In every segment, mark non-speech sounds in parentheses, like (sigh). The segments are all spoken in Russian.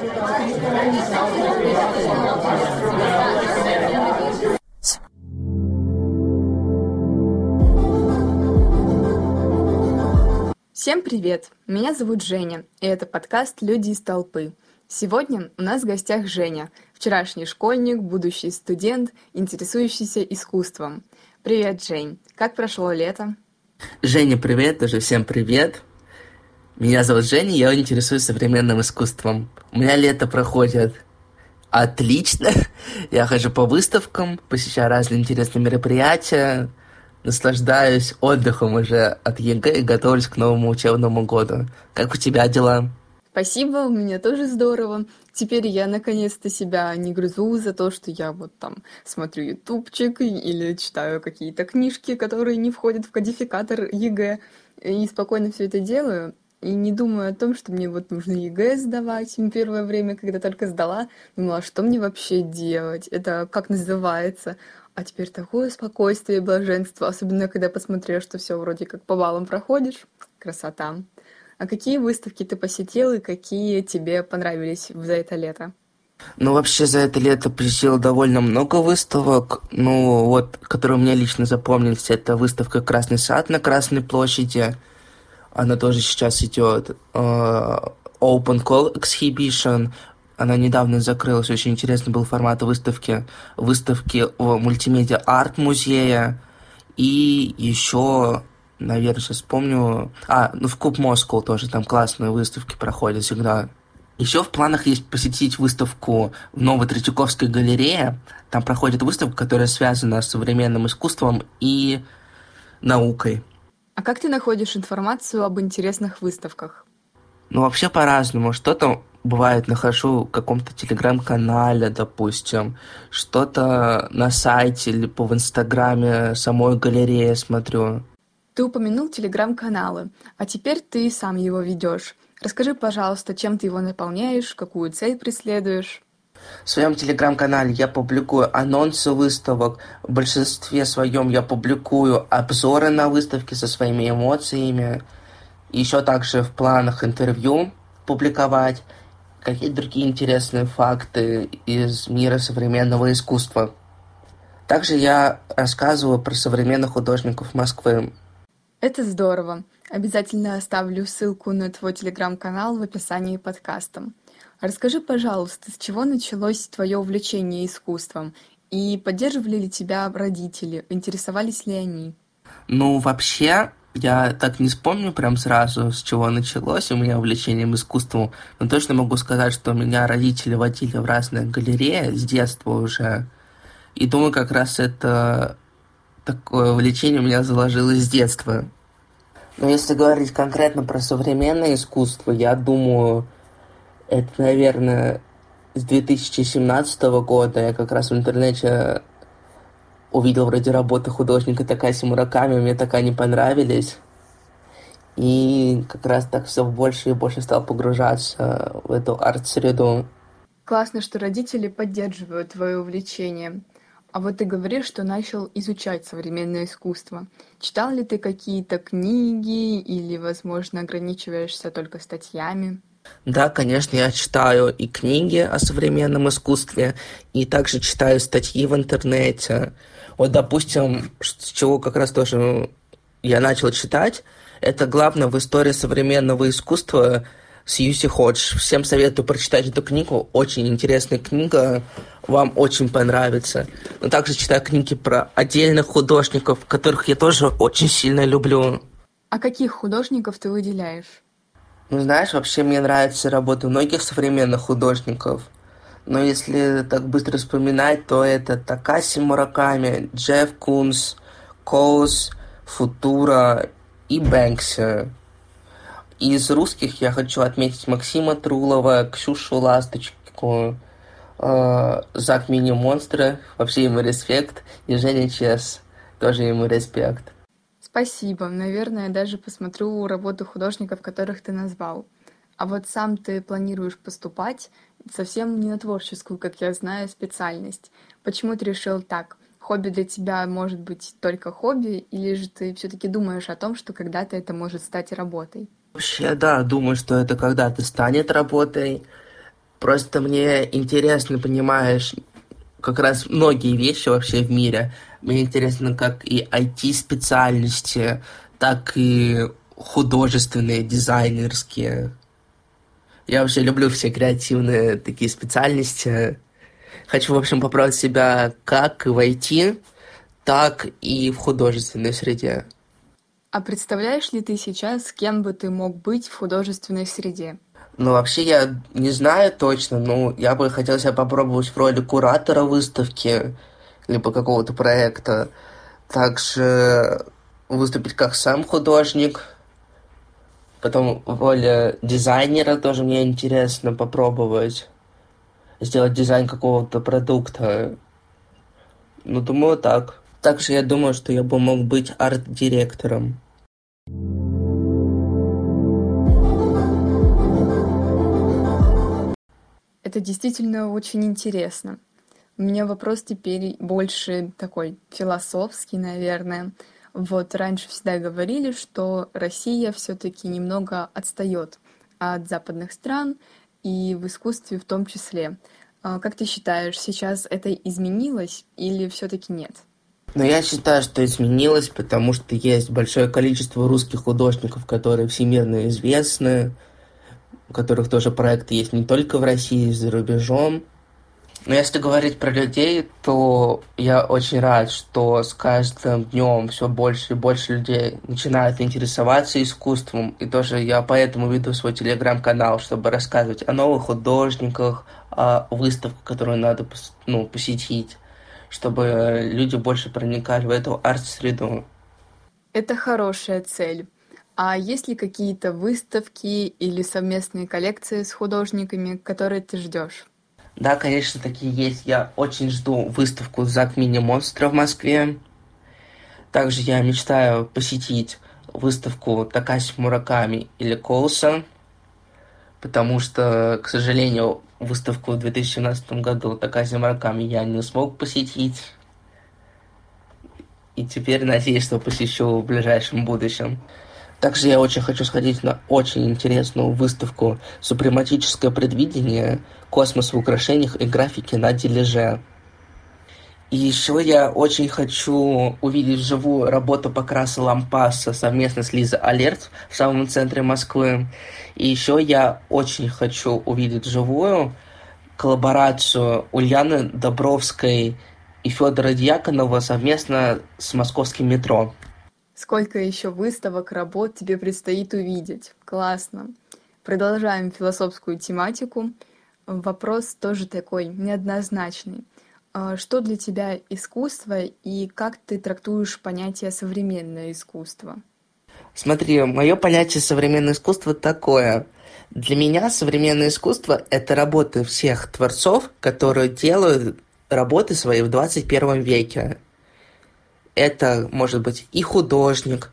Всем привет! Меня зовут Женя, и это подкаст «Люди из толпы». Сегодня у нас в гостях Женя, вчерашний школьник, будущий студент, интересующийся искусством. Привет, Жень! Как прошло лето? Женя, привет! Тоже всем привет! Меня зовут Женя, я интересуюсь современным искусством. У меня лето проходит отлично. (laughs) Я хожу по выставкам, посещаю разные интересные мероприятия, наслаждаюсь отдыхом уже от ЕГЭ и готовлюсь к новому учебному году. Как у тебя дела? Спасибо, у меня тоже здорово. Теперь я наконец-то себя не грызу за то, что я вот там смотрю ютубчик или читаю какие-то книжки, которые не входят в кодификатор ЕГЭ, и спокойно все это делаю. И не думаю о том, что мне вот нужно ЕГЭ сдавать. Первое время, когда только сдала, думала, что мне вообще делать? Это как называется? А теперь такое спокойствие и блаженство, особенно когда посмотрела, что все вроде как по баллам проходишь. Красота. А какие выставки ты посетил и какие тебе понравились за это лето? Ну, вообще, за это лето посетил довольно много выставок. Ну, вот, которые мне лично запомнились, это выставка «Красный сад» на Красной площади. Она тоже сейчас идет. Uh, Open Call Exhibition. Она недавно закрылась, очень интересный был формат выставки. Выставки в мультимедиа арт-музея. И еще, наверное, сейчас вспомню... А, ну в Куб Москва тоже там классные выставки проходят всегда. Еще в планах есть посетить выставку в Новой Третьяковской галерее. Там проходит выставка, которая связана с современным искусством и наукой. А как ты находишь информацию об интересных выставках? Ну, вообще по-разному. Что-то бывает нахожу в каком-то телеграм-канале, допустим, что-то на сайте, либо в инстаграме самой галереи смотрю. Ты упомянул телеграм-каналы, а теперь ты сам его ведешь. Расскажи, пожалуйста, чем ты его наполняешь, какую цель преследуешь? В своем телеграм-канале я публикую анонсы выставок. В большинстве своем я публикую обзоры на выставки со своими эмоциями. Еще также в планах интервью публиковать какие-то другие интересные факты из мира современного искусства. Также я рассказываю про современных художников Москвы. Это здорово. Обязательно оставлю ссылку на твой телеграм-канал в описании подкаста. Расскажи, пожалуйста, с чего началось твое увлечение искусством? И поддерживали ли тебя родители? Интересовались ли они? Ну, вообще, я так не вспомню прям сразу, с чего началось у меня увлечением искусством, но точно могу сказать, что меня родители водили в разные галереи с детства уже. И думаю, как раз это такое увлечение у меня заложилось с детства. Но если говорить конкретно про современное искусство, я думаю, это, наверное, с 2017 года я как раз в интернете увидел вроде работы художника Такаси Мураками, мне так они понравились. И как раз так все больше и больше стал погружаться в эту арт-среду. Классно, что родители поддерживают твое увлечение. А вот ты говоришь, что начал изучать современное искусство. Читал ли ты какие-то книги или, возможно, ограничиваешься только статьями? Да, конечно, я читаю и книги о современном искусстве, и также читаю статьи в интернете. Вот, допустим, с чего как раз тоже я начал читать, это главное в истории современного искусства Сьюси Ходж. Всем советую прочитать эту книгу. Очень интересная книга. Вам очень понравится. Но также читаю книги про отдельных художников, которых я тоже очень сильно люблю. А каких художников ты выделяешь? Ну, знаешь, вообще мне нравятся работы многих современных художников – но если так быстро вспоминать, то это Такаси Мураками, Джефф Кунс, KAWS, Futura и Бэнкси. Из русских я хочу отметить Максима Трулова, Ксюшу Ласточку, э, Zak Mini Monster'а, вообще ему респект, и Женя Чес, тоже ему респект. Спасибо. Наверное, даже посмотрю работу художников, которых ты назвал. А вот сам ты планируешь поступать совсем не на творческую, как я знаю, специальность. Почему ты решил так? Хобби для тебя может быть только хобби, или же ты все-таки думаешь о том, что когда-то это может стать работой? Вообще, да, думаю, что это когда-то станет работой. Просто мне интересно, понимаешь, как раз многие вещи вообще в мире. Мне интересно, как и IT-специальности, так и художественные, дизайнерские. Я вообще люблю все креативные такие специальности. Хочу, в общем, попробовать себя как в IT, так и в художественной среде. А представляешь ли ты сейчас, кем бы ты мог быть в художественной среде? Ну, вообще, я не знаю точно, но я бы хотел себя попробовать в роли куратора выставки, либо какого-то проекта. Также выступить как сам художник. Потом в роли дизайнера тоже мне интересно попробовать. Сделать дизайн какого-то продукта. Ну, думаю, так. Также я думаю, что я бы мог быть арт-директором. Это действительно очень интересно. У меня вопрос теперь больше такой философский, наверное. Вот раньше всегда говорили, что Россия все-таки немного отстает от западных стран и в искусстве в том числе. А как ты считаешь, сейчас это изменилось или все-таки нет? Но я считаю, что изменилось, потому что есть большое количество русских художников, которые всемирно известны, у которых тоже проекты есть не только в России, за рубежом. Но если говорить про людей, то я очень рад, что с каждым днем все больше и больше людей начинают интересоваться искусством. И тоже я поэтому веду свой телеграм-канал, чтобы рассказывать о новых художниках, о выставках, которые надо ну, посетить, чтобы люди больше проникали в эту арт-среду. Это хорошая цель. А есть ли какие-то выставки или совместные коллекции с художниками, которые ты ждешь? Да, конечно, такие есть. Я очень жду выставку «Зак Мини Монстра» в Москве. Также я мечтаю посетить выставку Такаси Мураками или Коуса, потому что, к сожалению, выставку в 2017 году Такаси Мураками я не смог посетить. И теперь надеюсь, что посещу в ближайшем будущем. Также я очень хочу сходить на очень интересную выставку «Супрематическое предвидение. Космос в украшениях и графике на дележе». И еще я очень хочу увидеть вживую работу Покраса Лампаса совместно с Лиза Алерт в самом центре Москвы. И еще я очень хочу увидеть вживую коллаборацию Ульяны Добровской и Федора Дьяконова совместно с московским метро. Сколько еще выставок, работ тебе предстоит увидеть? Классно. Продолжаем философскую тематику. Вопрос тоже такой неоднозначный. А что для тебя искусство и как ты трактуешь понятие современное искусство? Смотри, мое понятие современное искусство такое. Для меня современное искусство – это работы всех творцов, которые делают работы свои в 21 веке это может быть и художник,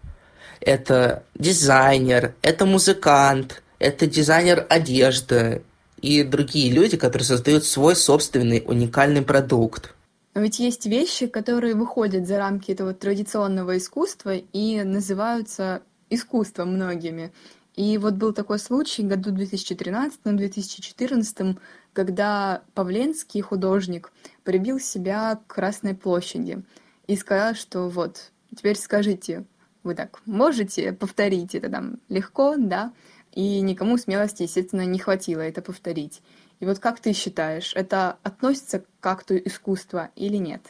это дизайнер, это музыкант, это дизайнер одежды и другие люди, которые создают свой собственный уникальный продукт. Но ведь есть вещи, которые выходят за рамки этого традиционного искусства и называются искусством многими. И вот был такой случай в году 2013-2014, когда Павленский художник прибил себя к Красной площади и сказала, что вот, теперь скажите, вы так можете повторить это там легко, да, и никому смелости, естественно, не хватило это повторить. И вот как ты считаешь, это относится к акту искусства или нет?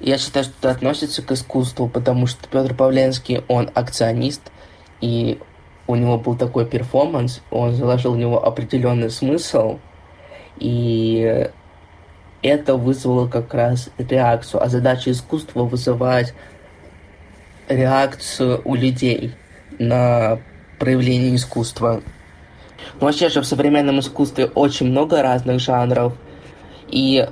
Я считаю, что это относится к искусству, потому что Петр Павленский, он акционист, и у него был такой перформанс, он заложил в него определенный смысл, и это вызвало как раз реакцию. А задача искусства вызывать реакцию у людей на проявление искусства. Ну, вообще же в современном искусстве очень много разных жанров, и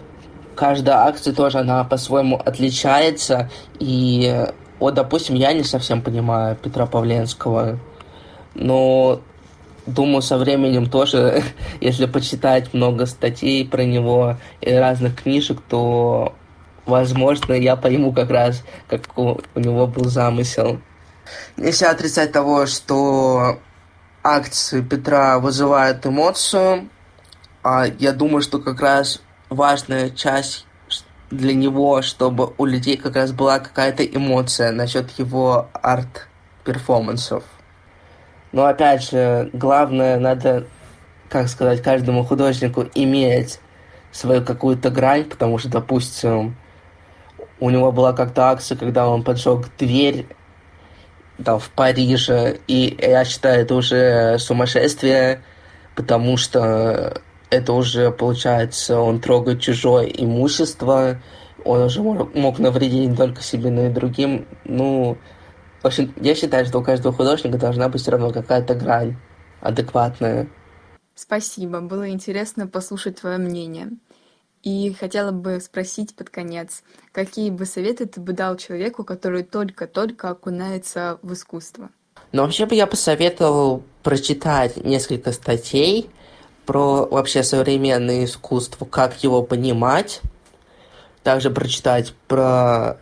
каждая акция тоже, она по-своему отличается, и вот, допустим, я не совсем понимаю Петра Павленского, но думаю, со временем тоже, (laughs) если почитать много статей про него и разных книжек, то, возможно, я пойму как раз, как у, у него был замысел. Нельзя отрицать того, что акции Петра вызывают эмоцию, А я думаю, что как раз важная часть для него, чтобы у людей как раз была какая-то эмоция насчет его арт-перформансов. Но опять же, главное, надо, как сказать, каждому художнику иметь свою какую-то грань, потому что, допустим, у него была как-то акция, когда он поджег дверь там, в Париже, и я считаю, это уже сумасшествие, потому что это уже, получается, он трогает чужое имущество, он уже мог навредить не только себе, но и другим. Ну, в общем, я считаю, что у каждого художника должна быть все равно какая-то грань адекватная. Спасибо, было интересно послушать твое мнение. И хотела бы спросить под конец, какие бы советы ты бы дал человеку, который только-только окунается в искусство? Ну, вообще бы я посоветовал прочитать несколько статей про вообще современное искусство, как его понимать. Также прочитать про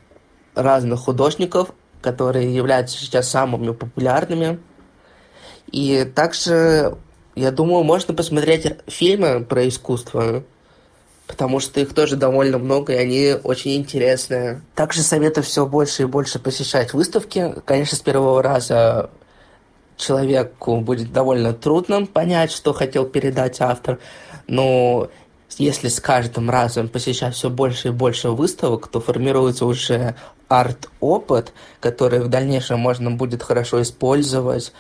разных художников, которые являются сейчас самыми популярными. И также, я думаю, можно посмотреть фильмы про искусство, потому что их тоже довольно много, и они очень интересные. Также советую все больше и больше посещать выставки. Конечно, с первого раза человеку будет довольно трудно понять, что хотел передать автор, но если с каждым разом посещать все больше и больше выставок, то формируется уже арт-опыт, который в дальнейшем можно будет хорошо использовать,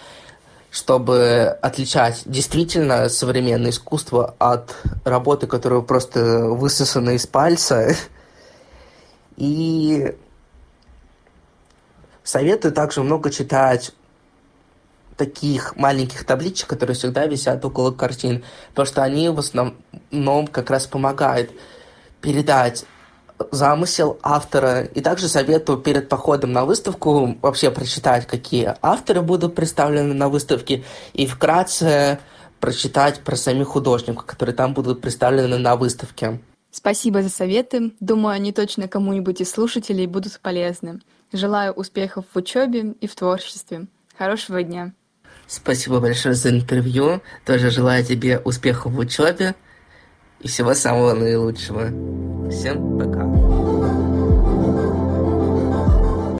чтобы отличать действительно современное искусство от работы, которая просто высосана из пальца. (laughs) И советую также много читать таких маленьких табличек, которые всегда висят около картин, потому что они в основном как раз помогают передать замысел автора. И также советую перед походом на выставку вообще прочитать, какие авторы будут представлены на выставке, и вкратце прочитать про самих художников, которые там будут представлены на выставке. Спасибо за советы. Думаю, они точно кому-нибудь из слушателей будут полезны. Желаю успехов в учебе и в творчестве. Хорошего дня. Спасибо большое за интервью. Тоже желаю тебе успехов в учебе всего самого наилучшего. Всем пока.